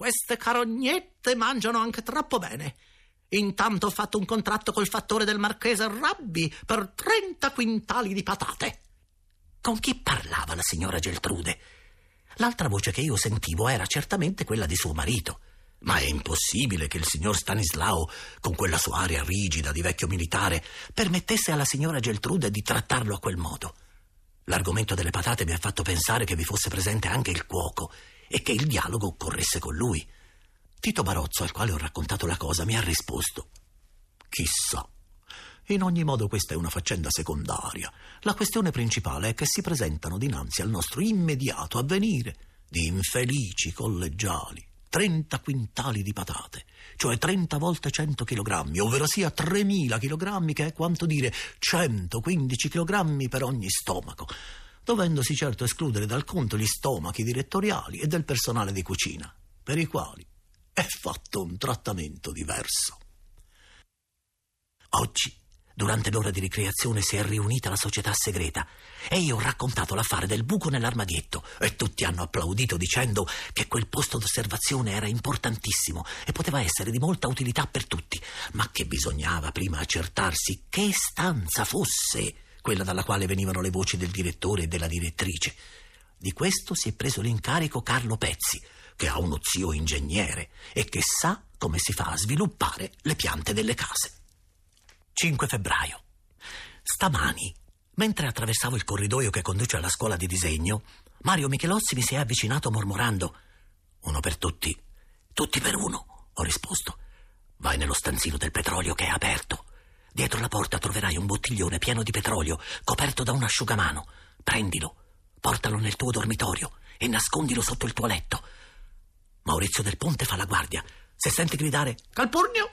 Queste carognette mangiano anche troppo bene. Intanto ho fatto un contratto col fattore del marchese Rabbi per 30 quintali di patate. Con chi parlava la signora Geltrude? L'altra voce che io sentivo era certamente quella di suo marito. Ma è impossibile che il signor Stanislao, con quella sua aria rigida di vecchio militare, permettesse alla signora Geltrude di trattarlo a quel modo. L'argomento delle patate mi ha fatto pensare che vi fosse presente anche il cuoco e che il dialogo occorresse con lui. Tito Barozzo, al quale ho raccontato la cosa, mi ha risposto: Chissà. In ogni modo questa è una faccenda secondaria. La questione principale è che si presentano dinanzi al nostro immediato avvenire di infelici collegiali 30 quintali di patate, cioè 30 volte 100 kg, ovvero sia 3000 kg, che è quanto dire 115 kg per ogni stomaco, dovendosi certo escludere dal conto gli stomachi direttoriali e del personale di cucina, per i quali è fatto un trattamento diverso. Oggi Durante l'ora di ricreazione si è riunita la società segreta e io ho raccontato l'affare del buco nell'armadietto e tutti hanno applaudito dicendo che quel posto d'osservazione era importantissimo e poteva essere di molta utilità per tutti, ma che bisognava prima accertarsi che stanza fosse quella dalla quale venivano le voci del direttore e della direttrice. Di questo si è preso l'incarico Carlo Pezzi, che ha uno zio ingegnere e che sa come si fa a sviluppare le piante delle case. 5 febbraio. Stamani, mentre attraversavo il corridoio che conduce alla scuola di disegno, Mario Michelozzi mi si è avvicinato mormorando: Uno per tutti, tutti per uno, ho risposto. Vai nello stanzino del petrolio che è aperto. Dietro la porta troverai un bottiglione pieno di petrolio coperto da un asciugamano. Prendilo, portalo nel tuo dormitorio e nascondilo sotto il tuo letto. Maurizio del Ponte fa la guardia. Se senti gridare Calpurnio,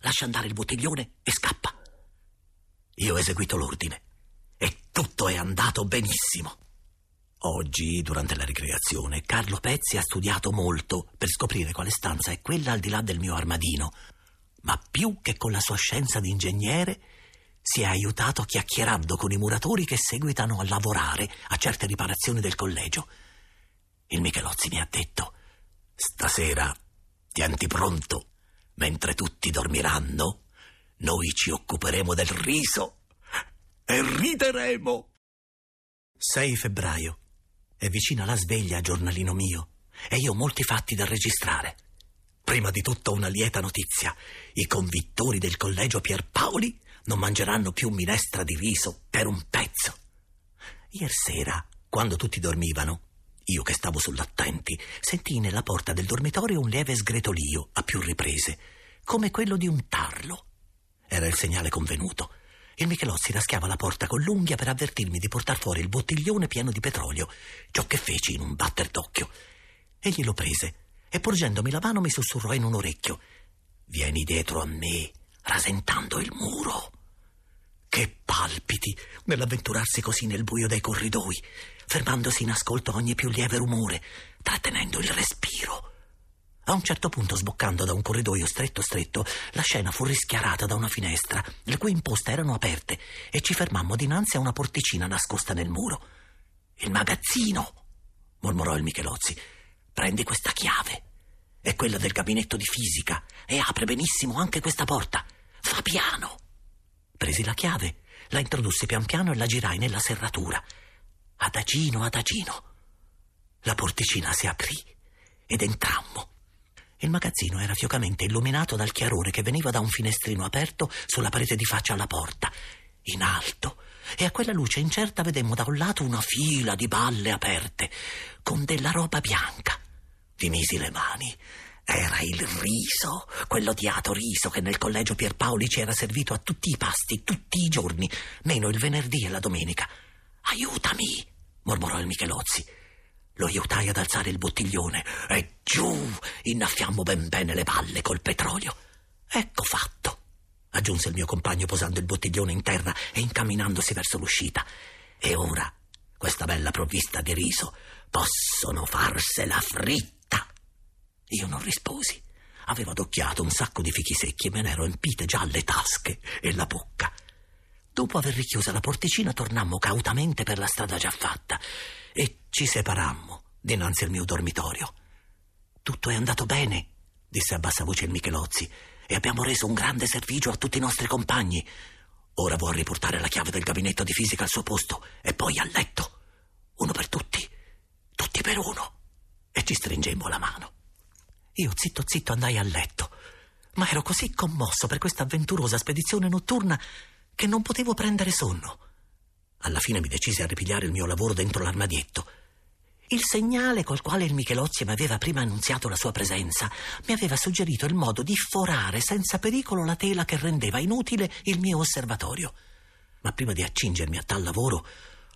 lascia andare il bottiglione e scappa. Io ho eseguito l'ordine e tutto è andato benissimo. Oggi, durante la ricreazione, Carlo Pezzi ha studiato molto per scoprire quale stanza è quella al di là del mio armadino, ma più che con la sua scienza di ingegnere, si è aiutato chiacchierando con i muratori che seguitano a lavorare a certe riparazioni del collegio. Il Michelozzi mi ha detto: Stasera tienti pronto Mentre tutti dormiranno, noi ci occuperemo del riso e rideremo. 6 febbraio. È vicina la sveglia, giornalino mio, e io ho molti fatti da registrare. Prima di tutto una lieta notizia. I convittori del collegio Pierpaoli non mangeranno più minestra di riso per un pezzo. Ieri sera, quando tutti dormivano, io che stavo sull'attenti, sentii nella porta del dormitorio un lieve sgretolio a più riprese, come quello di un tarlo. Era il segnale convenuto. Il Michelozzi raschiava la porta con l'unghia per avvertirmi di portar fuori il bottiglione pieno di petrolio, ciò che feci in un batter d'occhio. Egli lo prese e porgendomi la mano mi sussurrò in un orecchio: Vieni dietro a me, rasentando il muro. Che palpiti nell'avventurarsi così nel buio dei corridoi fermandosi in ascolto a ogni più lieve rumore, trattenendo il respiro. A un certo punto, sboccando da un corridoio stretto stretto, la scena fu rischiarata da una finestra, le cui imposte erano aperte, e ci fermammo dinanzi a una porticina nascosta nel muro. Il magazzino! mormorò il Michelozzi. Prendi questa chiave. È quella del gabinetto di fisica e apre benissimo anche questa porta. Fa piano. Presi la chiave, la introdussi pian piano e la girai nella serratura adagino adagino. La porticina si aprì ed entrammo. Il magazzino era fiocamente illuminato dal chiarore che veniva da un finestrino aperto sulla parete di faccia alla porta, in alto, e a quella luce incerta vedemmo da un lato una fila di balle aperte, con della roba bianca. Vi misi le mani. Era il riso, quell'odiato riso che nel collegio Pierpaoli ci era servito a tutti i pasti, tutti i giorni, meno il venerdì e la domenica. Aiutami, mormorò il Michelozzi. Lo aiutai ad alzare il bottiglione e giù innaffiammo ben bene le palle col petrolio. Ecco fatto, aggiunse il mio compagno posando il bottiglione in terra e incamminandosi verso l'uscita. E ora, questa bella provvista di riso, possono farsela fritta. Io non risposi. Avevo adocchiato un sacco di fichi secchi e me ne ero empite già le tasche e la bocca. Dopo aver richiusa la porticina, tornammo cautamente per la strada già fatta e ci separammo dinanzi al mio dormitorio. Tutto è andato bene, disse a bassa voce il Michelozzi, e abbiamo reso un grande servigio a tutti i nostri compagni. Ora vuol riportare la chiave del gabinetto di fisica al suo posto e poi a letto. Uno per tutti, tutti per uno. E ci stringemmo la mano. Io zitto zitto andai a letto, ma ero così commosso per questa avventurosa spedizione notturna che non potevo prendere sonno. Alla fine mi decisi a ripigliare il mio lavoro dentro l'armadietto. Il segnale col quale il Michelozzi mi aveva prima annunziato la sua presenza mi aveva suggerito il modo di forare senza pericolo la tela che rendeva inutile il mio osservatorio. Ma prima di accingermi a tal lavoro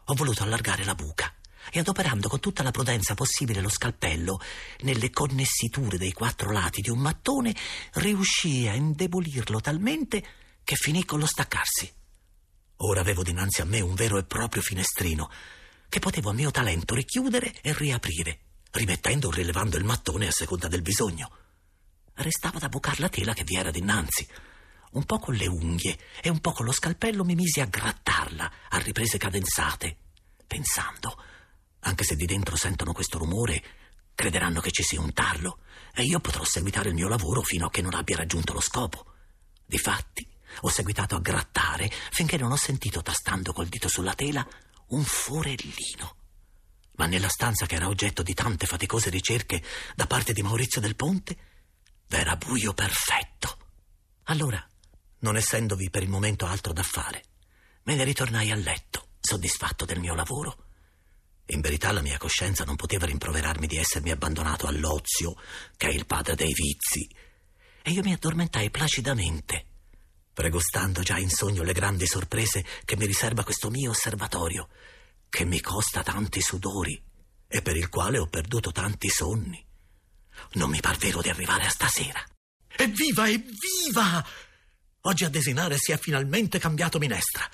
ho voluto allargare la buca e adoperando con tutta la prudenza possibile lo scalpello nelle connessiture dei quattro lati di un mattone, riuscii a indebolirlo talmente che finì con lo staccarsi. Ora avevo dinanzi a me un vero e proprio finestrino che potevo a mio talento richiudere e riaprire, rimettendo o rilevando il mattone a seconda del bisogno. Restava da bucar la tela che vi era dinanzi. Un po' con le unghie e un po' con lo scalpello mi misi a grattarla a riprese cadenzate, pensando, anche se di dentro sentono questo rumore, crederanno che ci sia un tarlo e io potrò seguitare il mio lavoro fino a che non abbia raggiunto lo scopo. Difatti, ho seguitato a grattare finché non ho sentito, tastando col dito sulla tela, un forellino. Ma nella stanza che era oggetto di tante faticose ricerche da parte di Maurizio del Ponte, v'era buio perfetto. Allora, non essendovi per il momento altro da fare, me ne ritornai a letto, soddisfatto del mio lavoro. In verità la mia coscienza non poteva rimproverarmi di essermi abbandonato all'ozio, che è il padre dei vizi, e io mi addormentai placidamente pregustando già in sogno le grandi sorprese che mi riserva questo mio osservatorio, che mi costa tanti sudori e per il quale ho perduto tanti sonni. Non mi par vero di arrivare a stasera. Evviva, evviva! Oggi a desinare si è finalmente cambiato minestra.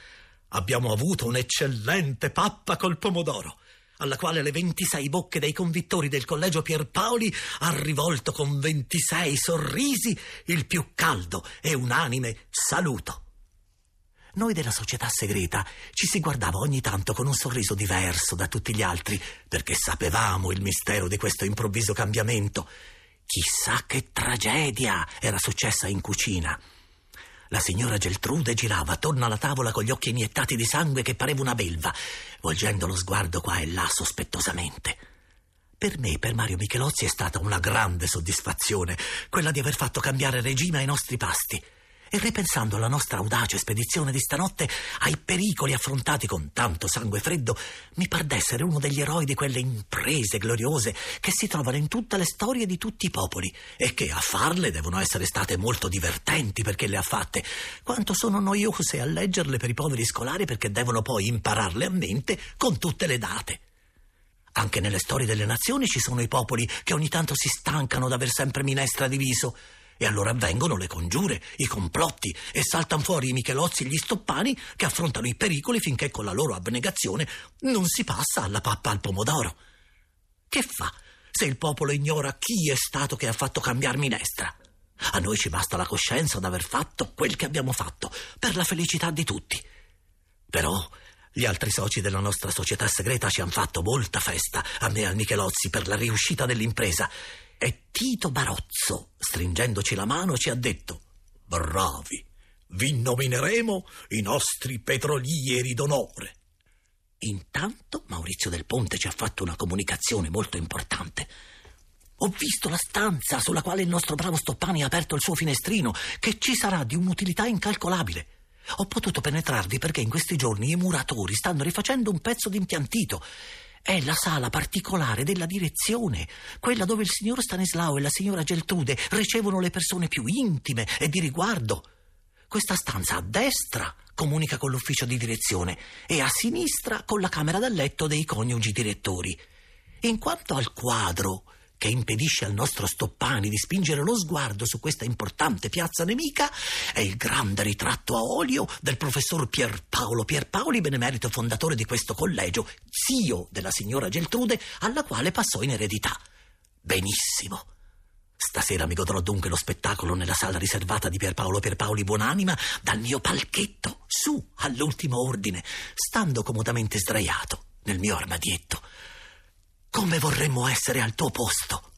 Abbiamo avuto un'eccellente pappa col pomodoro alla quale le 26 bocche dei convittori del collegio Pierpaoli ha rivolto con 26 sorrisi il più caldo e unanime saluto. Noi della società segreta ci si guardava ogni tanto con un sorriso diverso da tutti gli altri, perché sapevamo il mistero di questo improvviso cambiamento. Chissà che tragedia era successa in cucina. La signora Geltrude girava attorno alla tavola con gli occhi iniettati di sangue che pareva una belva, volgendo lo sguardo qua e là sospettosamente. Per me per Mario Michelozzi è stata una grande soddisfazione quella di aver fatto cambiare regime ai nostri pasti e ripensando alla nostra audace spedizione di stanotte, ai pericoli affrontati con tanto sangue freddo, mi par d'essere uno degli eroi di quelle imprese gloriose che si trovano in tutte le storie di tutti i popoli e che a farle devono essere state molto divertenti perché le ha fatte, quanto sono noiose a leggerle per i poveri scolari perché devono poi impararle a mente con tutte le date. Anche nelle storie delle nazioni ci sono i popoli che ogni tanto si stancano d'aver sempre minestra diviso e allora avvengono le congiure, i complotti e saltano fuori i Michelozzi e gli Stoppani che affrontano i pericoli finché con la loro abnegazione non si passa alla pappa al pomodoro. Che fa se il popolo ignora chi è stato che ha fatto cambiar minestra? A noi ci basta la coscienza d'aver fatto quel che abbiamo fatto per la felicità di tutti. Però gli altri soci della nostra società segreta ci hanno fatto molta festa, a me e al Michelozzi, per la riuscita dell'impresa e Tito Barozzo, stringendoci la mano, ci ha detto: Bravi, vi nomineremo i nostri petrolieri d'onore. Intanto Maurizio del Ponte ci ha fatto una comunicazione molto importante. Ho visto la stanza sulla quale il nostro bravo Stoppani ha aperto il suo finestrino, che ci sarà di un'utilità incalcolabile. Ho potuto penetrarvi perché in questi giorni i muratori stanno rifacendo un pezzo d'impiantito è la sala particolare della direzione, quella dove il signor Stanislao e la signora Geltrude ricevono le persone più intime e di riguardo. Questa stanza a destra comunica con l'ufficio di direzione e a sinistra con la camera da letto dei coniugi direttori. In quanto al quadro che impedisce al nostro Stoppani di spingere lo sguardo su questa importante piazza nemica è il grande ritratto a olio del professor Pierpaolo Pierpaoli, benemerito fondatore di questo collegio, zio della signora Geltrude, alla quale passò in eredità. Benissimo. Stasera mi godrò dunque lo spettacolo nella sala riservata di Pierpaolo Pierpaoli Buonanima dal mio palchetto, su all'ultimo ordine, stando comodamente sdraiato nel mio armadietto come vorremmo essere al tuo posto.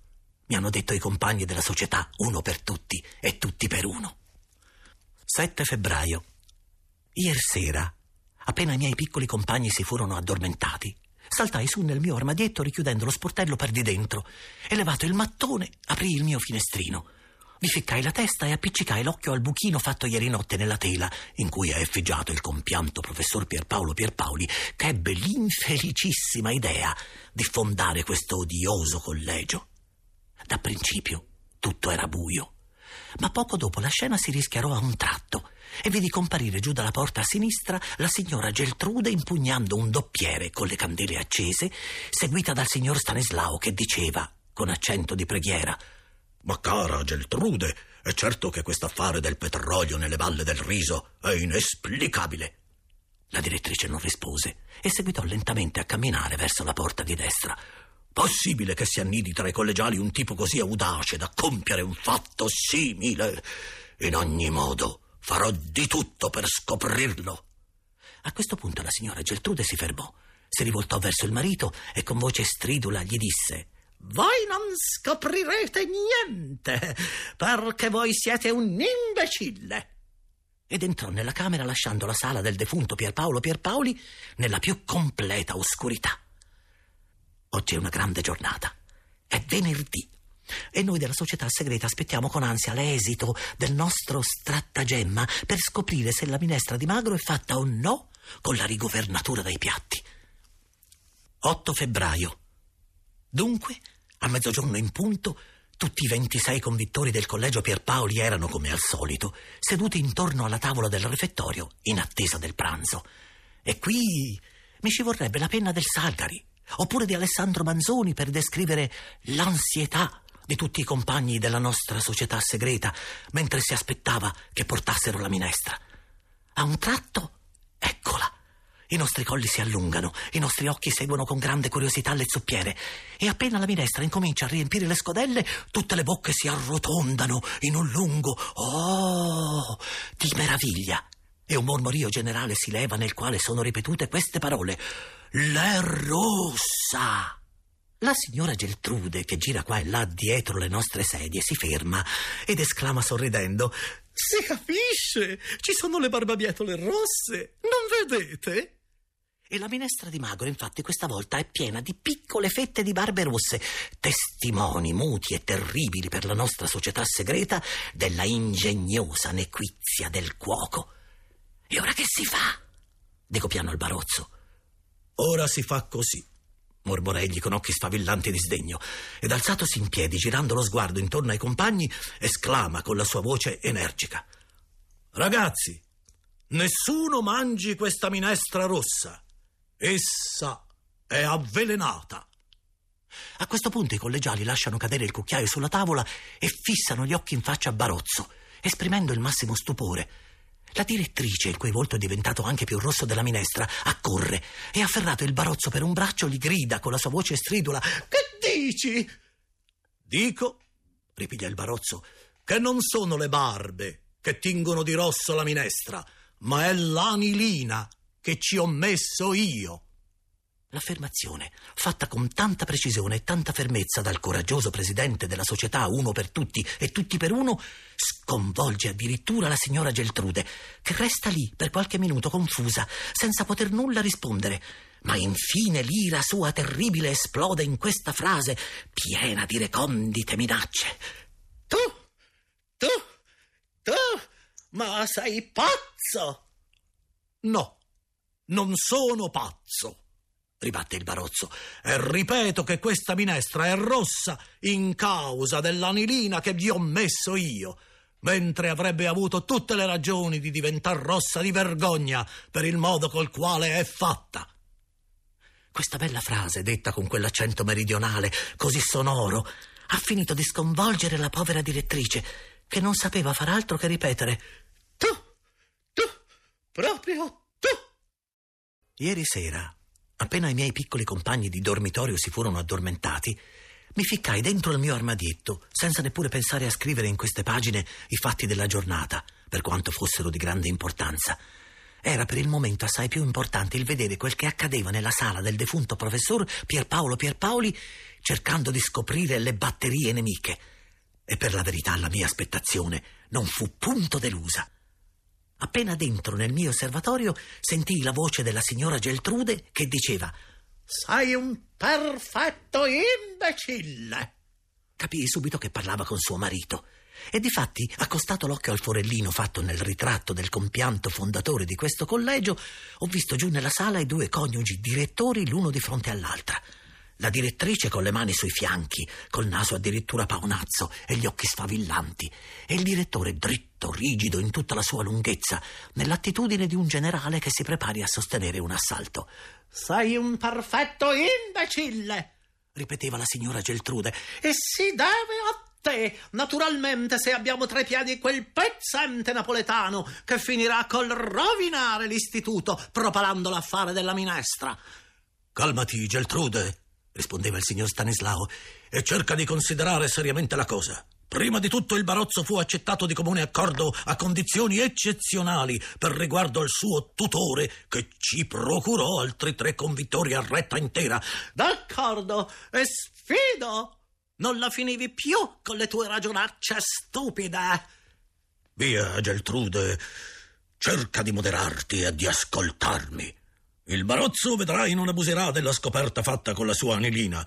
mi hanno detto i compagni della società, uno per tutti e tutti per uno. 7 febbraio. Ieri sera, appena i miei piccoli compagni si furono addormentati, saltai su nel mio armadietto richiudendo lo sportello per di dentro e levato il mattone, aprì il mio finestrino. Vi ficcai la testa e appiccicai l'occhio al buchino fatto ieri notte nella tela, in cui è effigiato il compianto professor Pierpaolo Pierpaoli, che ebbe l'infelicissima idea di fondare questo odioso collegio. Da principio tutto era buio, ma poco dopo la scena si rischiarò a un tratto e vidi comparire giù dalla porta a sinistra la signora Geltrude impugnando un doppiere con le candele accese, seguita dal signor Stanislao che diceva, con accento di preghiera, Ma cara Geltrude, è certo che quest'affare del petrolio nelle valle del riso è inesplicabile. La direttrice non rispose e seguitò lentamente a camminare verso la porta di destra. Possibile che si annidi tra i collegiali un tipo così audace da compiere un fatto simile? In ogni modo, farò di tutto per scoprirlo. A questo punto la signora Geltrude si fermò, si rivoltò verso il marito e con voce stridula gli disse Voi non scoprirete niente, perché voi siete un imbecille. Ed entrò nella camera lasciando la sala del defunto Pierpaolo Pierpaoli nella più completa oscurità. Oggi è una grande giornata. È venerdì. E noi della società segreta aspettiamo con ansia l'esito del nostro strattagemma per scoprire se la minestra di magro è fatta o no con la rigovernatura dei piatti. 8 febbraio. Dunque, a mezzogiorno in punto, tutti i 26 convittori del collegio Pierpaoli erano, come al solito, seduti intorno alla tavola del refettorio in attesa del pranzo. E qui mi ci vorrebbe la penna del Salgari oppure di Alessandro Manzoni per descrivere l'ansietà di tutti i compagni della nostra società segreta mentre si aspettava che portassero la minestra. A un tratto, eccola. I nostri colli si allungano, i nostri occhi seguono con grande curiosità le zuppiere e appena la minestra incomincia a riempire le scodelle, tutte le bocche si arrotondano in un lungo oh di meraviglia e un mormorio generale si leva nel quale sono ripetute queste parole L'è rossa! La signora Geltrude, che gira qua e là dietro le nostre sedie, si ferma ed esclama sorridendo Si capisce! Ci sono le barbabietole rosse! Non vedete? E la minestra di magro, infatti, questa volta è piena di piccole fette di barbe rosse, testimoni muti e terribili per la nostra società segreta della ingegnosa nequizia del cuoco. E ora che si fa? Dico piano al barozzo. Ora si fa così, mormora egli con occhi sfavillanti di sdegno, ed alzatosi in piedi, girando lo sguardo intorno ai compagni, esclama con la sua voce energica: Ragazzi, nessuno mangi questa minestra rossa. Essa è avvelenata. A questo punto i collegiali lasciano cadere il cucchiaio sulla tavola e fissano gli occhi in faccia a Barozzo, esprimendo il massimo stupore. La direttrice, il cui volto è diventato anche più rosso della minestra, accorre e afferrato il barozzo per un braccio gli grida con la sua voce stridula: Che dici? Dico, ripiglia il barozzo, che non sono le barbe che tingono di rosso la minestra, ma è l'anilina che ci ho messo io. L'affermazione, fatta con tanta precisione e tanta fermezza dal coraggioso presidente della società Uno per tutti e tutti per uno, sconvolge addirittura la signora Geltrude, che resta lì per qualche minuto confusa, senza poter nulla rispondere. Ma infine l'ira sua terribile esplode in questa frase, piena di recondite minacce. Tu, tu, tu, ma sei pazzo! No, non sono pazzo ribatte il barozzo, e ripeto che questa minestra è rossa in causa dell'anilina che vi ho messo io, mentre avrebbe avuto tutte le ragioni di diventar rossa di vergogna per il modo col quale è fatta. Questa bella frase, detta con quell'accento meridionale, così sonoro, ha finito di sconvolgere la povera direttrice, che non sapeva far altro che ripetere Tu, tu, proprio tu. Ieri sera, Appena i miei piccoli compagni di dormitorio si furono addormentati, mi ficcai dentro il mio armadietto, senza neppure pensare a scrivere in queste pagine i fatti della giornata, per quanto fossero di grande importanza. Era per il momento assai più importante il vedere quel che accadeva nella sala del defunto professor Pierpaolo Pierpaoli cercando di scoprire le batterie nemiche. E per la verità la mia aspettazione non fu punto delusa. Appena dentro nel mio osservatorio sentii la voce della signora Geltrude che diceva Sei un perfetto imbecille. Capii subito che parlava con suo marito. E difatti, accostato l'occhio al forellino fatto nel ritratto del compianto fondatore di questo collegio, ho visto giù nella sala i due coniugi direttori l'uno di fronte all'altra. La direttrice con le mani sui fianchi, col naso addirittura paonazzo e gli occhi sfavillanti, e il direttore dritto, rigido in tutta la sua lunghezza, nell'attitudine di un generale che si prepari a sostenere un assalto. Sei un perfetto imbecille, ripeteva la signora Geltrude, e si deve a te, naturalmente, se abbiamo tra i piedi quel pezzente napoletano che finirà col rovinare l'istituto propalando l'affare della minestra. Calmati, Geltrude, rispondeva il signor Stanislao, e cerca di considerare seriamente la cosa. Prima di tutto il barozzo fu accettato di comune accordo a condizioni eccezionali per riguardo al suo tutore, che ci procurò altri tre convittori a retta intera. D'accordo, e sfido! Non la finivi più con le tue ragionacce stupide. Via, Geltrude, cerca di moderarti e di ascoltarmi. Il barozzo, vedrai, non abuserà della scoperta fatta con la sua anilina.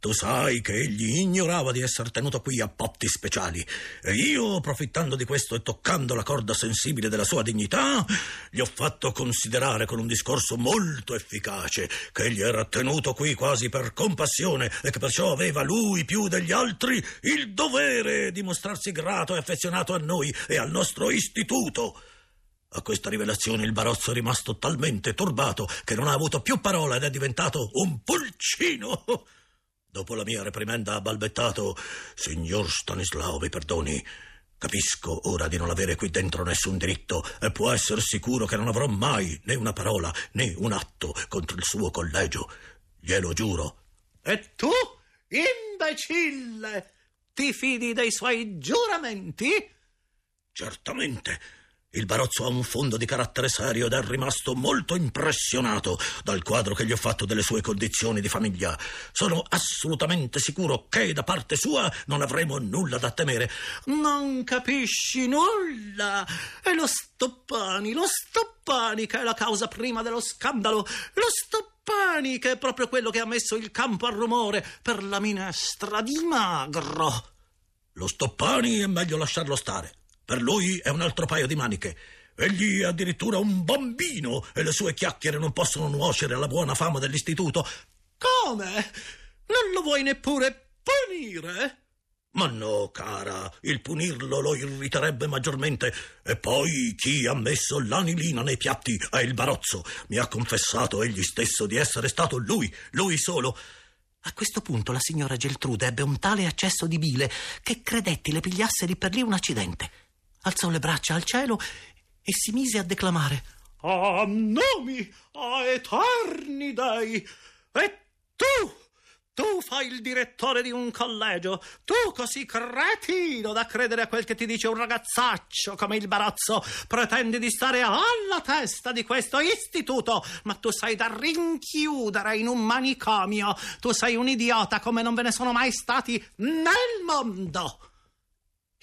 Tu sai che egli ignorava di essere tenuto qui a patti speciali e io, approfittando di questo e toccando la corda sensibile della sua dignità, gli ho fatto considerare con un discorso molto efficace che egli era tenuto qui quasi per compassione e che perciò aveva lui più degli altri il dovere di mostrarsi grato e affezionato a noi e al nostro istituto. A questa rivelazione il barozzo è rimasto talmente turbato che non ha avuto più parola ed è diventato un pulcino. Dopo la mia reprimenda ha balbettato: Signor Stanislao, vi perdoni. Capisco ora di non avere qui dentro nessun diritto e può essere sicuro che non avrò mai né una parola né un atto contro il suo collegio. Glielo giuro. E tu, imbecille, ti fidi dei suoi giuramenti? Certamente. Il barozzo ha un fondo di carattere serio ed è rimasto molto impressionato dal quadro che gli ho fatto delle sue condizioni di famiglia. Sono assolutamente sicuro che da parte sua non avremo nulla da temere. Non capisci nulla. È lo Stoppani, lo Stoppani che è la causa prima dello scandalo. Lo Stoppani che è proprio quello che ha messo il campo a rumore per la minestra di magro. Lo Stoppani è meglio lasciarlo stare. Per lui è un altro paio di maniche. Egli è addirittura un bambino e le sue chiacchiere non possono nuocere alla buona fama dell'istituto. Come? Non lo vuoi neppure punire? Ma no, cara, il punirlo lo irriterebbe maggiormente. E poi chi ha messo l'anilina nei piatti è il barozzo. Mi ha confessato egli stesso di essere stato lui, lui solo. A questo punto la signora Geltrude ebbe un tale accesso di bile che credetti le pigliasse lì per lì un accidente alzò le braccia al cielo e si mise a declamare. A nomi, a eterni dei! E tu, tu fai il direttore di un collegio, tu così cretino da credere a quel che ti dice un ragazzaccio come il barazzo, pretendi di stare alla testa di questo istituto, ma tu sei da rinchiudere in un manicomio, tu sei un idiota come non ve ne sono mai stati nel mondo.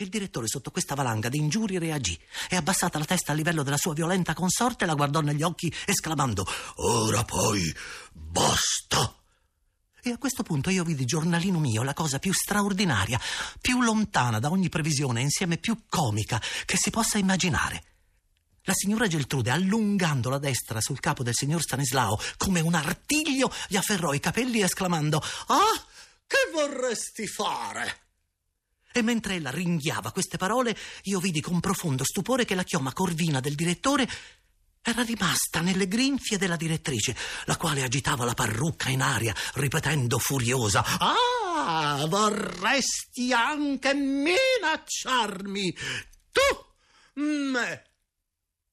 Il direttore sotto questa valanga di ingiurie reagì e abbassata la testa a livello della sua violenta consorte la guardò negli occhi esclamando Ora poi basta. E a questo punto io vidi giornalino mio la cosa più straordinaria, più lontana da ogni previsione insieme più comica che si possa immaginare. La signora Geltrude, allungando la destra sul capo del signor Stanislao come un artiglio, gli afferrò i capelli esclamando Ah, che vorresti fare? E mentre ella ringhiava queste parole, io vidi con profondo stupore che la chioma corvina del direttore era rimasta nelle grinfie della direttrice, la quale agitava la parrucca in aria, ripetendo furiosa: Ah, vorresti anche minacciarmi? Tu, me,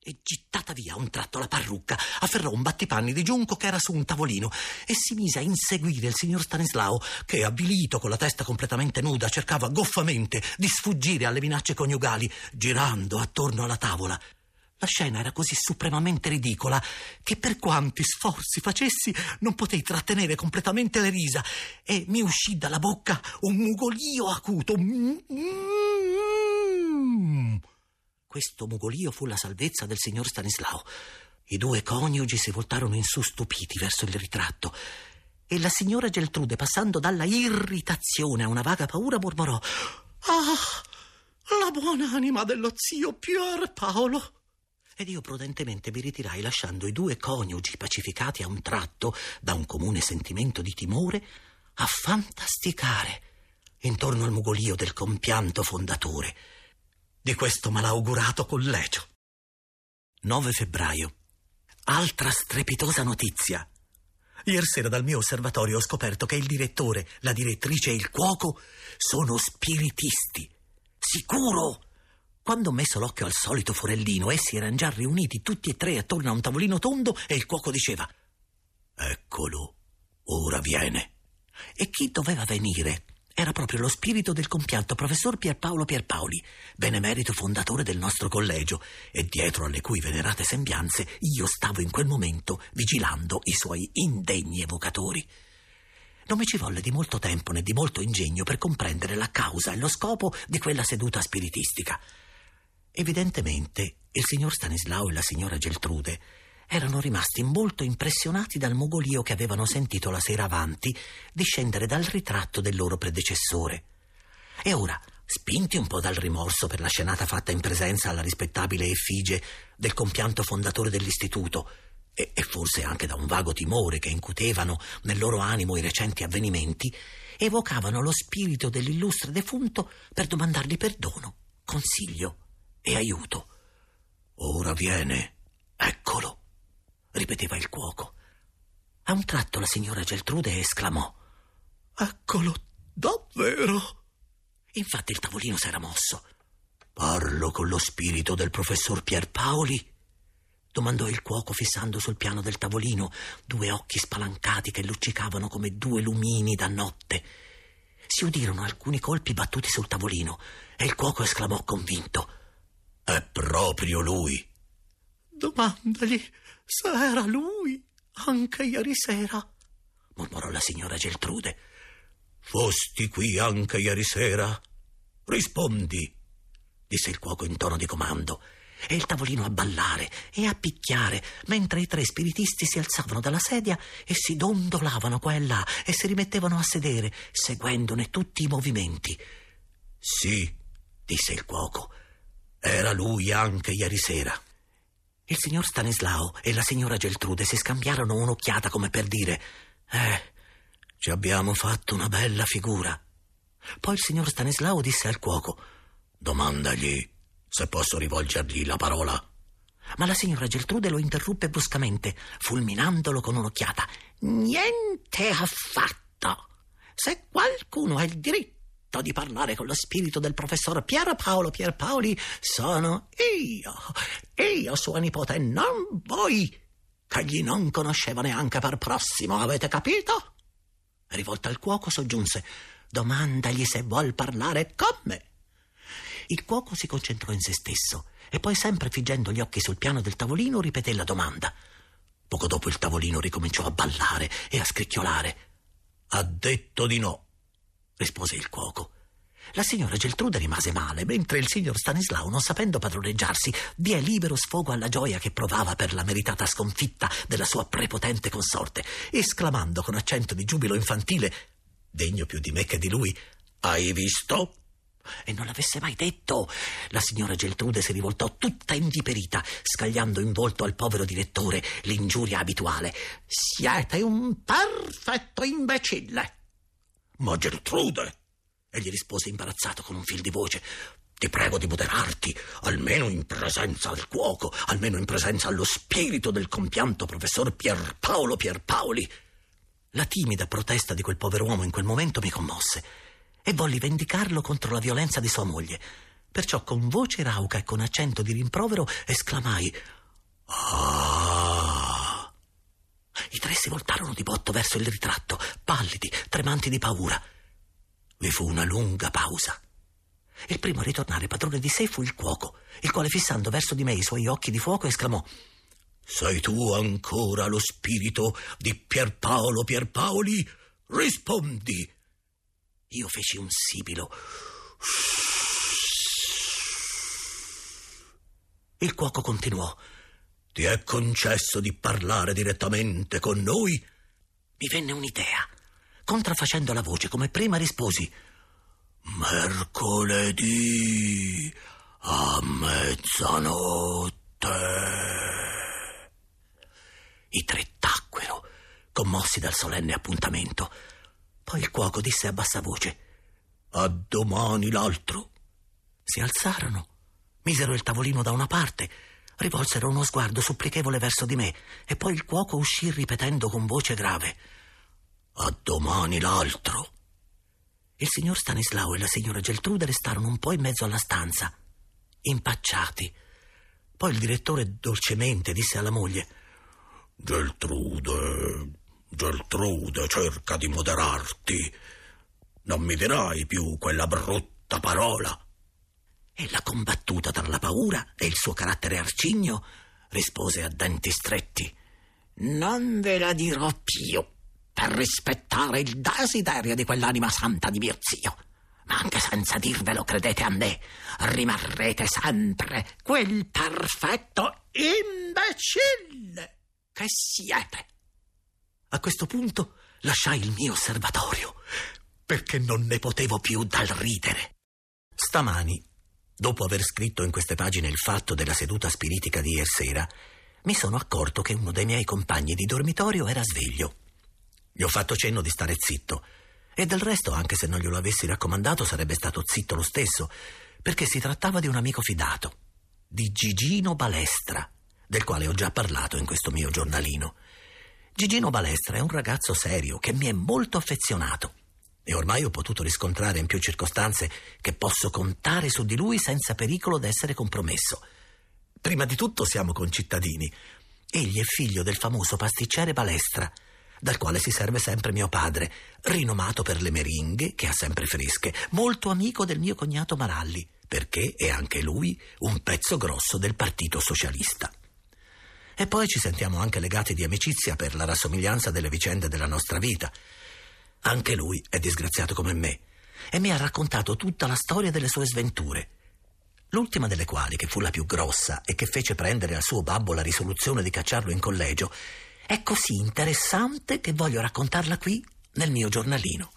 e gittata via a un tratto la parrucca, afferrò un battipanni di giunco che era su un tavolino e si mise a inseguire il signor Stanislao, che, avvilito con la testa completamente nuda, cercava goffamente di sfuggire alle minacce coniugali, girando attorno alla tavola. La scena era così supremamente ridicola che per quanti sforzi facessi non potei trattenere completamente le risa e mi uscì dalla bocca un mugolio acuto. Questo mugolio fu la salvezza del signor Stanislao. I due coniugi si voltarono in su stupiti verso il ritratto. E la signora Geltrude, passando dalla irritazione a una vaga paura, mormorò: Ah, la buona anima dello zio Pier Paolo! Ed io prudentemente mi ritirai lasciando i due coniugi pacificati a un tratto da un comune sentimento di timore a fantasticare intorno al mugolio del compianto fondatore di questo malaugurato collegio. 9 febbraio. Altra strepitosa notizia. Ieri sera dal mio osservatorio ho scoperto che il direttore, la direttrice e il cuoco sono spiritisti. Sicuro! Quando ho messo l'occhio al solito forellino, essi erano già riuniti tutti e tre attorno a un tavolino tondo e il cuoco diceva: Eccolo, ora viene. E chi doveva venire? Era proprio lo spirito del compianto professor Pierpaolo Pierpaoli, benemerito fondatore del nostro collegio, e dietro alle cui venerate sembianze io stavo in quel momento vigilando i suoi indegni evocatori. Non mi ci volle di molto tempo né di molto ingegno per comprendere la causa e lo scopo di quella seduta spiritistica. Evidentemente il signor Stanislao e la signora Geltrude erano rimasti molto impressionati dal mugolio che avevano sentito la sera avanti discendere dal ritratto del loro predecessore. E ora, spinti un po' dal rimorso per la scenata fatta in presenza alla rispettabile effigie del compianto fondatore dell'istituto, e, e forse anche da un vago timore che incutevano nel loro animo i recenti avvenimenti, evocavano lo spirito dell'illustre defunto per domandargli perdono, consiglio e aiuto. Ora viene, eccolo, ripeteva il cuoco. A un tratto la signora Geltrude esclamò: Eccolo, davvero? Infatti il tavolino s'era mosso. Parlo con lo spirito del professor Pierpaoli? domandò il cuoco fissando sul piano del tavolino due occhi spalancati che luccicavano come due lumini da notte. Si udirono alcuni colpi battuti sul tavolino e il cuoco esclamò convinto: è proprio lui. Domandagli se era lui anche ieri sera, mormorò la signora Geltrude. Fosti qui anche ieri sera? Rispondi, disse il cuoco in tono di comando, e il tavolino a ballare e a picchiare, mentre i tre spiritisti si alzavano dalla sedia e si dondolavano qua e là e si rimettevano a sedere, seguendone tutti i movimenti. Sì, disse il cuoco, era lui anche ieri sera. Il signor Stanislao e la signora Geltrude si scambiarono un'occhiata come per dire: Eh, ci abbiamo fatto una bella figura. Poi il signor Stanislao disse al cuoco: Domandagli se posso rivolgergli la parola. Ma la signora Geltrude lo interruppe bruscamente, fulminandolo con un'occhiata. Niente affatto. Se qualcuno ha il diritto diritto di parlare con lo spirito del professor Pier Paolo Pierpaoli sono io, io sua nipote, non voi, che gli non conoscevo neanche per prossimo, avete capito? Rivolta al cuoco soggiunse, domandagli se vuol parlare con me. Il cuoco si concentrò in se stesso e poi, sempre figgendo gli occhi sul piano del tavolino, ripeté la domanda. Poco dopo il tavolino ricominciò a ballare e a scricchiolare. Ha detto di no rispose il cuoco. La signora Geltrude rimase male, mentre il signor Stanislao, non sapendo padroneggiarsi, diè libero sfogo alla gioia che provava per la meritata sconfitta della sua prepotente consorte, esclamando con accento di giubilo infantile, degno più di me che di lui, Hai visto? E non l'avesse mai detto. La signora Geltrude si rivoltò tutta inviperita, scagliando in volto al povero direttore l'ingiuria abituale. Siete un perfetto imbecille. Ma Gertrude! Egli rispose imbarazzato con un fil di voce. Ti prego di moderarti, almeno in presenza al cuoco, almeno in presenza allo spirito del compianto professor Pierpaolo Pierpaoli. La timida protesta di quel pover'uomo in quel momento mi commosse e volli vendicarlo contro la violenza di sua moglie. Perciò con voce rauca e con accento di rimprovero esclamai Ah! I tre si voltarono di botto verso il ritratto, pallidi, tremanti di paura. Vi fu una lunga pausa. Il primo a ritornare padrone di sé fu il cuoco, il quale fissando verso di me i suoi occhi di fuoco esclamò Sei tu ancora lo spirito di Pierpaolo Pierpaoli? Rispondi! Io feci un sibilo. Il cuoco continuò. Ti è concesso di parlare direttamente con noi? Mi venne un'idea. Contraffacendo la voce come prima risposi. Mercoledì a mezzanotte. I tre tacquero, commossi dal solenne appuntamento. Poi il cuoco disse a bassa voce: A domani l'altro. Si alzarono, misero il tavolino da una parte, rivolsero uno sguardo supplichevole verso di me e poi il cuoco uscì ripetendo con voce grave: A domani l'altro. Il signor Stanislao e la signora Geltrude restarono un po' in mezzo alla stanza, impacciati. Poi il direttore dolcemente disse alla moglie: Geltrude, Geltrude, cerca di moderarti. Non mi dirai più quella brutta parola. Ella, combattuta tra la paura e il suo carattere arcigno, rispose a denti stretti: Non ve la dirò più per rispettare il desiderio di quell'anima santa di mio zio. Ma anche senza dirvelo, credete a me, rimarrete sempre quel perfetto imbecille che siete. A questo punto lasciai il mio osservatorio, perché non ne potevo più dal ridere. Stamani, dopo aver scritto in queste pagine il fatto della seduta spiritica di sera, mi sono accorto che uno dei miei compagni di dormitorio era sveglio. Gli ho fatto cenno di stare zitto, e del resto, anche se non glielo avessi raccomandato, sarebbe stato zitto lo stesso, perché si trattava di un amico fidato, di Gigino Balestra del quale ho già parlato in questo mio giornalino. Gigino Balestra è un ragazzo serio che mi è molto affezionato e ormai ho potuto riscontrare in più circostanze che posso contare su di lui senza pericolo d'essere compromesso. Prima di tutto siamo concittadini. Egli è figlio del famoso pasticcere Balestra, dal quale si serve sempre mio padre, rinomato per le meringhe, che ha sempre fresche, molto amico del mio cognato Maralli, perché è anche lui un pezzo grosso del Partito Socialista. E poi ci sentiamo anche legati di amicizia per la rassomiglianza delle vicende della nostra vita. Anche lui è disgraziato come me e mi ha raccontato tutta la storia delle sue sventure. L'ultima delle quali, che fu la più grossa e che fece prendere al suo babbo la risoluzione di cacciarlo in collegio, è così interessante che voglio raccontarla qui nel mio giornalino.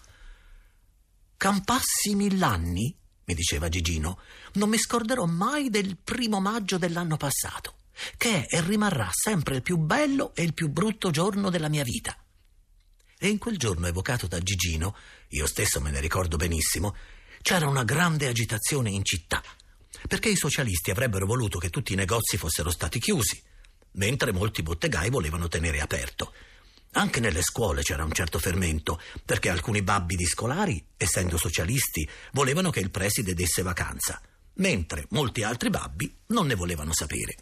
Campassi mill'anni, mi diceva Gigino, non mi scorderò mai del primo maggio dell'anno passato che è e rimarrà sempre il più bello e il più brutto giorno della mia vita. E in quel giorno evocato da Gigino, io stesso me ne ricordo benissimo, c'era una grande agitazione in città, perché i socialisti avrebbero voluto che tutti i negozi fossero stati chiusi, mentre molti bottegai volevano tenere aperto. Anche nelle scuole c'era un certo fermento, perché alcuni babbi di scolari, essendo socialisti, volevano che il preside desse vacanza, mentre molti altri babbi non ne volevano sapere.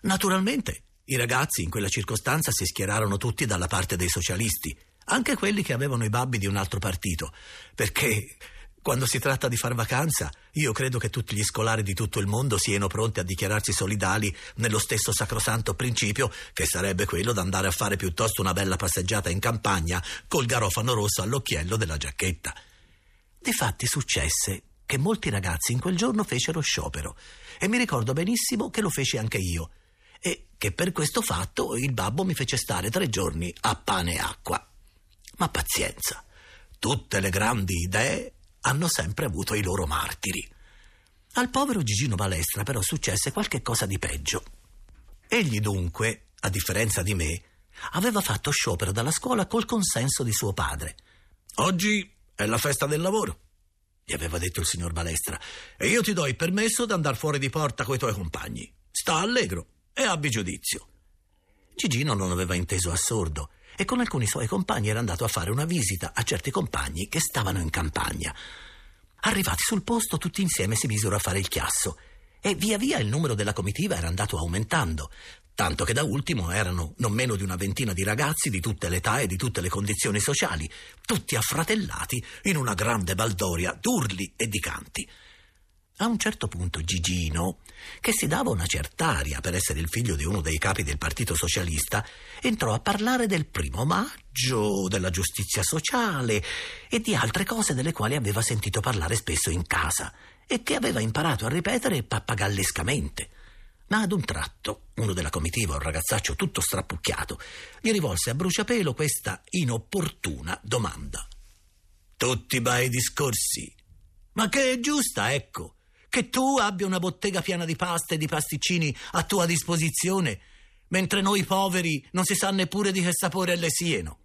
Naturalmente, i ragazzi in quella circostanza si schierarono tutti dalla parte dei socialisti, anche quelli che avevano i babbi di un altro partito, perché quando si tratta di far vacanza, io credo che tutti gli scolari di tutto il mondo siano pronti a dichiararsi solidali nello stesso sacrosanto principio, che sarebbe quello d'andare a fare piuttosto una bella passeggiata in campagna col garofano rosso all'occhiello della giacchetta. Difatti successe che molti ragazzi in quel giorno fecero sciopero e mi ricordo benissimo che lo feci anche io che per questo fatto il babbo mi fece stare tre giorni a pane e acqua. Ma pazienza, tutte le grandi idee hanno sempre avuto i loro martiri. Al povero Gigino Balestra però successe qualche cosa di peggio. Egli dunque, a differenza di me, aveva fatto sciopero dalla scuola col consenso di suo padre. Oggi è la festa del lavoro, gli aveva detto il signor Balestra, e io ti do il permesso di andare fuori di porta coi tuoi compagni. Sta allegro e abbi giudizio. Gigino non aveva inteso a sordo e con alcuni suoi compagni era andato a fare una visita a certi compagni che stavano in campagna. Arrivati sul posto, tutti insieme si misero a fare il chiasso e via via il numero della comitiva era andato aumentando, tanto che da ultimo erano non meno di una ventina di ragazzi di tutte le età e di tutte le condizioni sociali, tutti affratellati in una grande baldoria d'urli e di canti. A un certo punto Gigino, che si dava una cert'aria per essere il figlio di uno dei capi del Partito Socialista, entrò a parlare del primo maggio, della giustizia sociale e di altre cose delle quali aveva sentito parlare spesso in casa e che aveva imparato a ripetere pappagallescamente. Ma ad un tratto, uno della comitiva, un ragazzaccio tutto strappucchiato, gli rivolse a bruciapelo questa inopportuna domanda. Tutti bei discorsi. Ma che è giusta, ecco, che tu abbia una bottega piena di pasta e di pasticcini a tua disposizione, mentre noi poveri non si sa neppure di che sapore le sieno.